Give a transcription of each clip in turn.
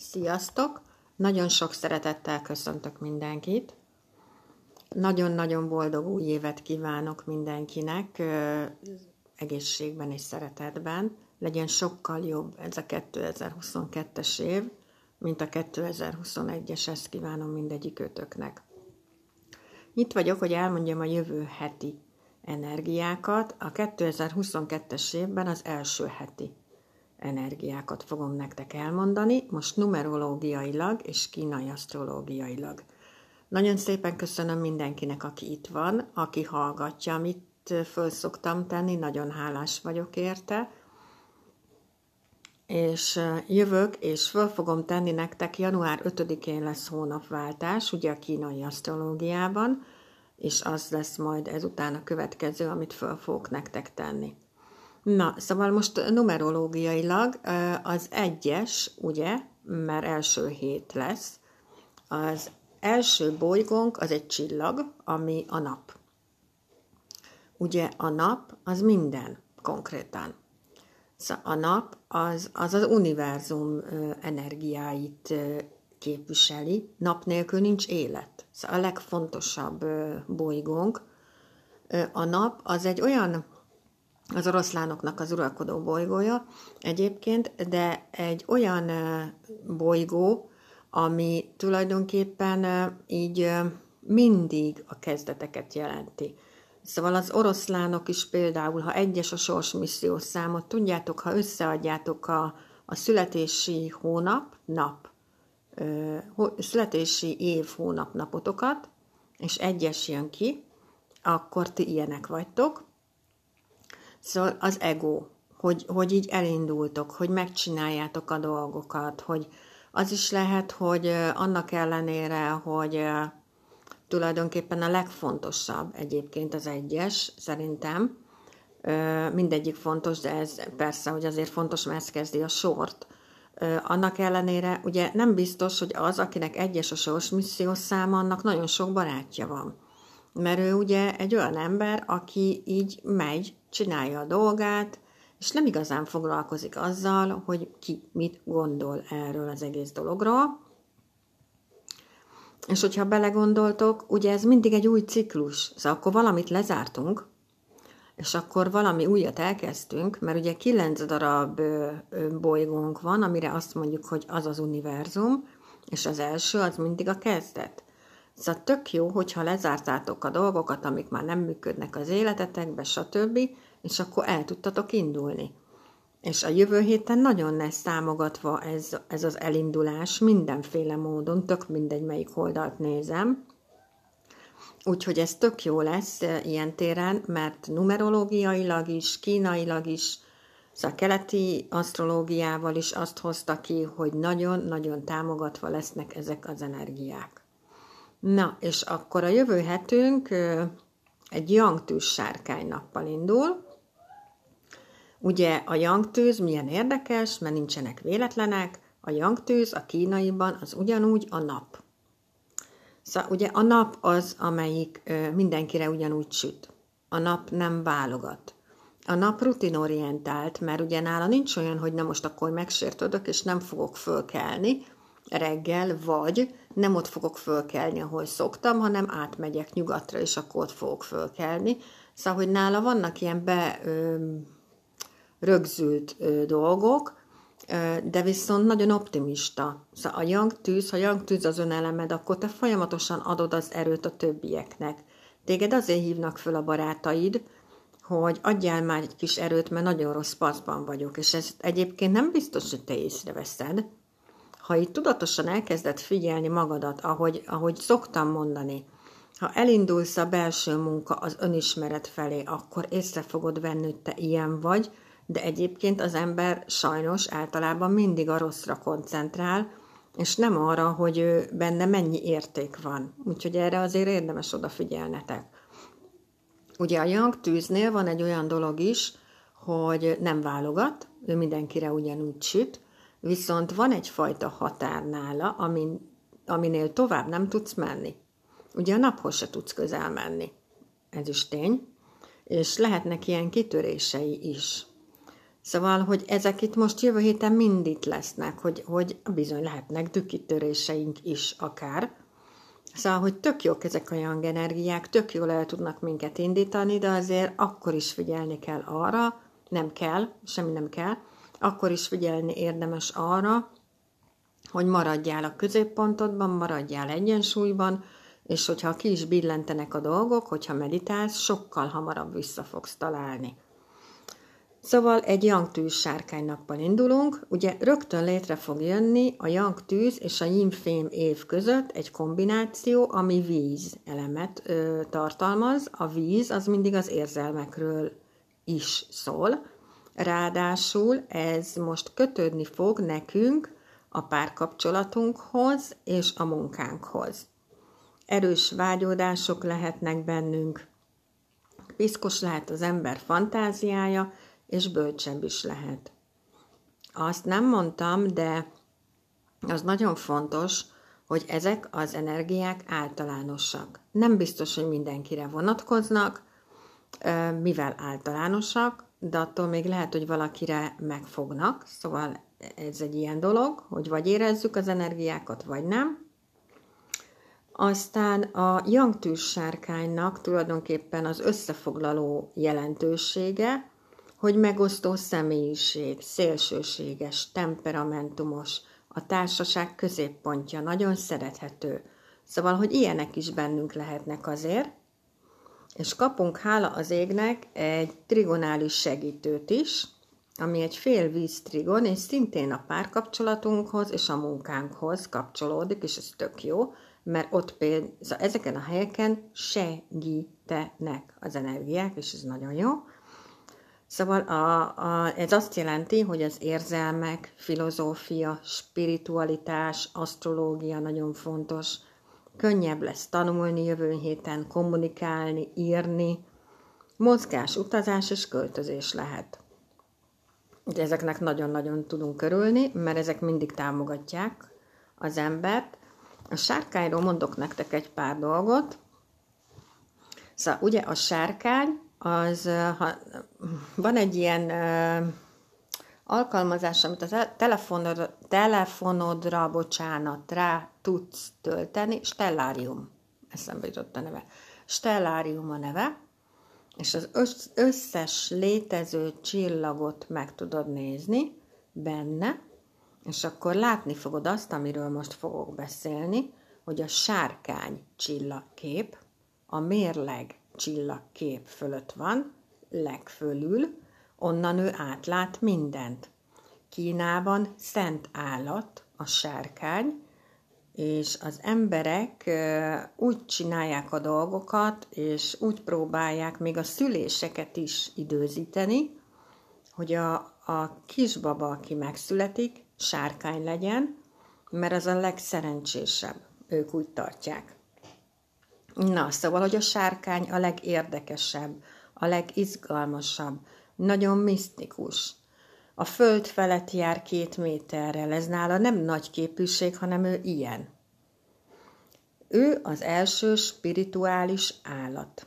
Sziasztok! Nagyon sok szeretettel köszöntök mindenkit. Nagyon-nagyon boldog új évet kívánok mindenkinek, egészségben és szeretetben. Legyen sokkal jobb ez a 2022-es év, mint a 2021-es, ezt kívánom mindegyik ötöknek. Itt vagyok, hogy elmondjam a jövő heti energiákat. A 2022-es évben az első heti energiákat fogom nektek elmondani, most numerológiailag és kínai asztrológiailag. Nagyon szépen köszönöm mindenkinek, aki itt van, aki hallgatja, amit föl szoktam tenni, nagyon hálás vagyok érte. És jövök, és föl fogom tenni nektek, január 5-én lesz hónapváltás, ugye a kínai asztrológiában, és az lesz majd ezután a következő, amit föl fogok nektek tenni. Na, szóval most numerológiailag az egyes, ugye, mert első hét lesz, az első bolygónk az egy csillag, ami a nap. Ugye a nap az minden konkrétan. Szóval a nap az az, az univerzum energiáit képviseli, nap nélkül nincs élet. Szóval a legfontosabb bolygónk. A nap az egy olyan az oroszlánoknak az uralkodó bolygója egyébként, de egy olyan bolygó, ami tulajdonképpen így mindig a kezdeteket jelenti. Szóval az oroszlánok is például, ha egyes a sorsmissziós számot, tudjátok, ha összeadjátok a, a születési hónap, nap, ö, születési év, hónap, napotokat, és egyes jön ki, akkor ti ilyenek vagytok, Szóval az ego, hogy, hogy így elindultok, hogy megcsináljátok a dolgokat, hogy az is lehet, hogy annak ellenére, hogy tulajdonképpen a legfontosabb egyébként az egyes, szerintem, mindegyik fontos, de ez persze, hogy azért fontos, mert ez kezdi a sort. Annak ellenére ugye nem biztos, hogy az, akinek egyes a sors missziós száma, annak nagyon sok barátja van. Mert ő ugye egy olyan ember, aki így megy, csinálja a dolgát, és nem igazán foglalkozik azzal, hogy ki mit gondol erről az egész dologról. És hogyha belegondoltok, ugye ez mindig egy új ciklus, szóval akkor valamit lezártunk, és akkor valami újat elkezdtünk, mert ugye kilenc darab bolygónk van, amire azt mondjuk, hogy az az univerzum, és az első az mindig a kezdet. Szóval tök jó, hogyha lezártátok a dolgokat, amik már nem működnek az életetekbe, stb., és akkor el tudtatok indulni. És a jövő héten nagyon lesz támogatva ez, ez az elindulás mindenféle módon, tök mindegy, melyik oldalt nézem. Úgyhogy ez tök jó lesz e, ilyen téren, mert numerológiailag is, kínailag is, szóval keleti asztrológiával is azt hozta ki, hogy nagyon-nagyon támogatva lesznek ezek az energiák. Na, és akkor a jövő hetünk egy yangtűz sárkány nappal indul. Ugye a yangtűz milyen érdekes, mert nincsenek véletlenek, a yangtűz a kínaiban az ugyanúgy a nap. Szóval ugye a nap az, amelyik mindenkire ugyanúgy süt. A nap nem válogat. A nap rutinorientált, mert ugye nála nincs olyan, hogy na most akkor megsértődök, és nem fogok fölkelni, reggel, vagy nem ott fogok fölkelni, ahol szoktam, hanem átmegyek nyugatra, és akkor ott fogok fölkelni. Szóval, hogy nála vannak ilyen be ö, rögzült ö, dolgok, ö, de viszont nagyon optimista. Szóval a yang tűz, ha yang tűz az önelemed, akkor te folyamatosan adod az erőt a többieknek. Téged azért hívnak föl a barátaid, hogy adjál már egy kis erőt, mert nagyon rossz paszban vagyok, és ez egyébként nem biztos, hogy te észreveszed, ha így tudatosan elkezded figyelni magadat, ahogy, ahogy szoktam mondani, ha elindulsz a belső munka az önismeret felé, akkor észre fogod venni, hogy te ilyen vagy, de egyébként az ember sajnos általában mindig a rosszra koncentrál, és nem arra, hogy ő benne mennyi érték van. Úgyhogy erre azért érdemes odafigyelnetek. Ugye a Young tűznél van egy olyan dolog is, hogy nem válogat, ő mindenkire ugyanúgy süt, Viszont van egyfajta határ nála, amin, aminél tovább nem tudsz menni. Ugye a naphoz se tudsz közel menni. Ez is tény. És lehetnek ilyen kitörései is. Szóval, hogy ezek itt most jövő héten mind itt lesznek, hogy, hogy bizony lehetnek dükkitöréseink is akár. Szóval, hogy tök jók ezek a young energiák, tök jól el tudnak minket indítani, de azért akkor is figyelni kell arra, nem kell, semmi nem kell, akkor is figyelni érdemes arra, hogy maradjál a középpontodban, maradjál egyensúlyban, és hogyha ki is billentenek a dolgok, hogyha meditálsz, sokkal hamarabb vissza fogsz találni. Szóval egy yang tűz sárkánynappal indulunk, ugye rögtön létre fog jönni a yang tűz és a yin fém év között egy kombináció, ami víz elemet ö, tartalmaz. A víz az mindig az érzelmekről is szól. Ráadásul ez most kötődni fog nekünk a párkapcsolatunkhoz és a munkánkhoz. Erős vágyódások lehetnek bennünk, piszkos lehet az ember fantáziája, és bölcsebb is lehet. Azt nem mondtam, de az nagyon fontos, hogy ezek az energiák általánosak. Nem biztos, hogy mindenkire vonatkoznak, mivel általánosak, de attól még lehet, hogy valakire megfognak, szóval ez egy ilyen dolog, hogy vagy érezzük az energiákat, vagy nem. Aztán a Young sárkánynak tulajdonképpen az összefoglaló jelentősége, hogy megosztó személyiség, szélsőséges, temperamentumos, a társaság középpontja, nagyon szerethető. Szóval, hogy ilyenek is bennünk lehetnek azért, és kapunk hála az égnek egy trigonális segítőt is, ami egy fél víztrigon, és szintén a párkapcsolatunkhoz és a munkánkhoz kapcsolódik, és ez tök jó, mert ott például szóval ezeken a helyeken segítenek az energiák, és ez nagyon jó. Szóval a, a, ez azt jelenti, hogy az érzelmek, filozófia, spiritualitás, asztrológia nagyon fontos. Könnyebb lesz tanulni jövő héten, kommunikálni, írni. Mozgás, utazás és költözés lehet. Ugye ezeknek nagyon-nagyon tudunk körülni, mert ezek mindig támogatják az embert. A sárkányról mondok nektek egy pár dolgot. Szóval ugye a sárkány az, ha van egy ilyen alkalmazás, amit a telefonodra, telefonodra, bocsánat, rá tudsz tölteni, Stellárium, eszembe jutott a neve. Stellárium a neve, és az összes létező csillagot meg tudod nézni benne, és akkor látni fogod azt, amiről most fogok beszélni, hogy a sárkány csillagkép, a mérleg csillagkép fölött van, legfölül, onnan ő átlát mindent. Kínában szent állat, a sárkány, és az emberek úgy csinálják a dolgokat, és úgy próbálják még a szüléseket is időzíteni, hogy a, a kisbaba, aki megszületik, sárkány legyen, mert az a legszerencsésebb, ők úgy tartják. Na, szóval, hogy a sárkány a legérdekesebb, a legizgalmasabb, nagyon misztikus. A föld felett jár két méterrel, ez nála nem nagy képűség, hanem ő ilyen. Ő az első spirituális állat.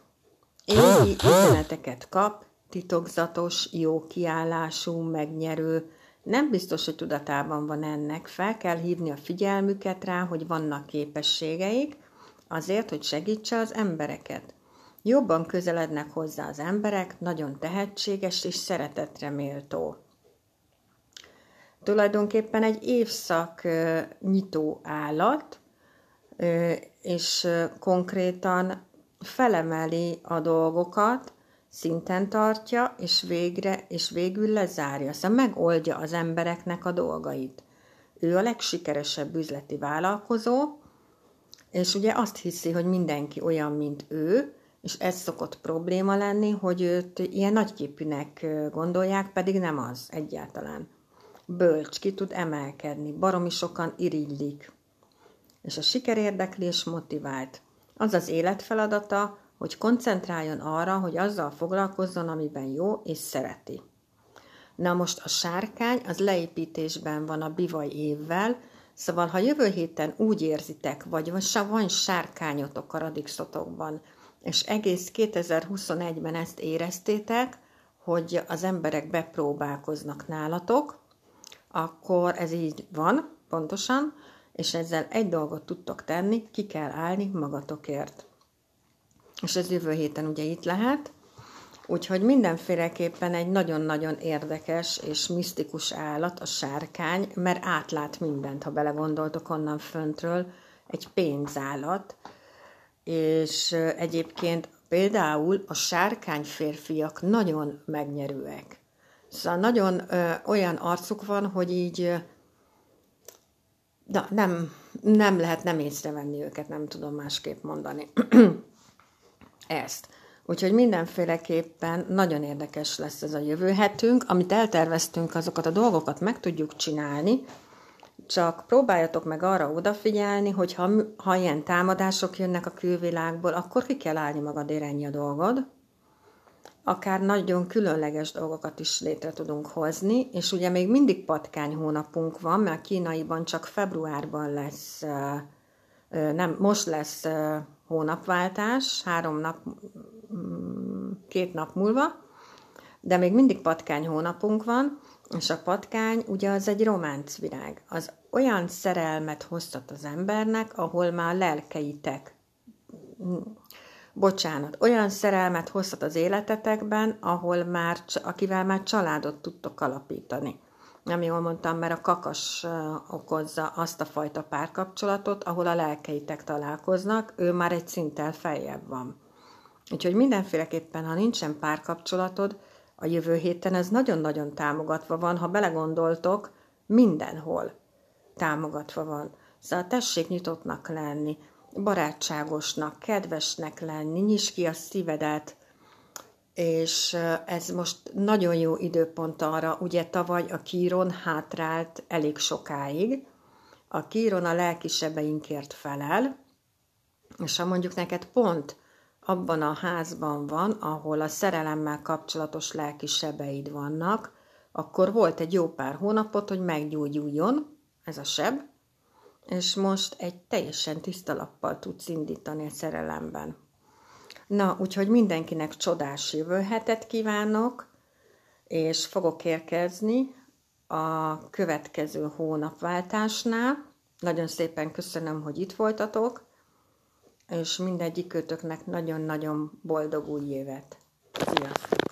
Égi üzeneteket kap, titokzatos, jó kiállású, megnyerő, nem biztos, hogy tudatában van ennek, fel kell hívni a figyelmüket rá, hogy vannak képességeik, azért, hogy segítse az embereket. Jobban közelednek hozzá az emberek, nagyon tehetséges és szeretetre méltó. Tulajdonképpen egy évszak nyitó állat, és konkrétan felemeli a dolgokat, szinten tartja, és végre, és végül lezárja, szóval megoldja az embereknek a dolgait. Ő a legsikeresebb üzleti vállalkozó, és ugye azt hiszi, hogy mindenki olyan, mint ő, és ez szokott probléma lenni, hogy őt ilyen nagyképűnek gondolják, pedig nem az egyáltalán. Bölcs, ki tud emelkedni, baromi sokan irigylik. És a siker érdekli és motivált. Az az életfeladata, hogy koncentráljon arra, hogy azzal foglalkozzon, amiben jó és szereti. Na most a sárkány az leépítésben van a bivaj évvel, Szóval, ha jövő héten úgy érzitek, vagy van sárkányotok a radixotokban, és egész 2021-ben ezt éreztétek, hogy az emberek bepróbálkoznak nálatok, akkor ez így van, pontosan, és ezzel egy dolgot tudtok tenni, ki kell állni magatokért. És ez jövő héten ugye itt lehet, úgyhogy mindenféleképpen egy nagyon-nagyon érdekes és misztikus állat a sárkány, mert átlát mindent, ha belegondoltok onnan föntről, egy pénzállat, és egyébként például a sárkány férfiak nagyon megnyerőek. Szóval nagyon ö, olyan arcuk van, hogy így na, nem, nem lehet nem észrevenni őket, nem tudom másképp mondani. Ezt. Úgyhogy mindenféleképpen nagyon érdekes lesz ez a jövő hetünk. Amit elterveztünk, azokat a dolgokat meg tudjuk csinálni, csak próbáljatok meg arra odafigyelni, hogy ha, ha ilyen támadások jönnek a külvilágból, akkor ki kell állni magadért ennyi a dolgod. Akár nagyon különleges dolgokat is létre tudunk hozni, és ugye még mindig patkány hónapunk van, mert kínaiban csak februárban lesz, nem, most lesz hónapváltás, három nap, két nap múlva, de még mindig patkány hónapunk van, és a patkány ugye az egy románcvirág. Az olyan szerelmet hoztat az embernek, ahol már lelkeitek, bocsánat, olyan szerelmet hoztat az életetekben, ahol már, akivel már családot tudtok alapítani. Nem jól mondtam, mert a kakas okozza azt a fajta párkapcsolatot, ahol a lelkeitek találkoznak, ő már egy szinttel feljebb van. Úgyhogy mindenféleképpen, ha nincsen párkapcsolatod, a jövő héten ez nagyon-nagyon támogatva van, ha belegondoltok, mindenhol támogatva van. Szóval tessék nyitottnak lenni, barátságosnak, kedvesnek lenni, nyisd ki a szívedet, és ez most nagyon jó időpont arra, ugye tavaly a kíron hátrált elég sokáig, a kíron a lelkisebeinkért felel, és ha mondjuk neked pont abban a házban van, ahol a szerelemmel kapcsolatos lelki sebeid vannak, akkor volt egy jó pár hónapot, hogy meggyógyuljon ez a seb, és most egy teljesen tiszta lappal tudsz indítani a szerelemben. Na, úgyhogy mindenkinek csodás jövő kívánok, és fogok érkezni a következő hónapváltásnál. Nagyon szépen köszönöm, hogy itt voltatok, és mindegyik kötöknek nagyon-nagyon boldog új évet. Sziasztok!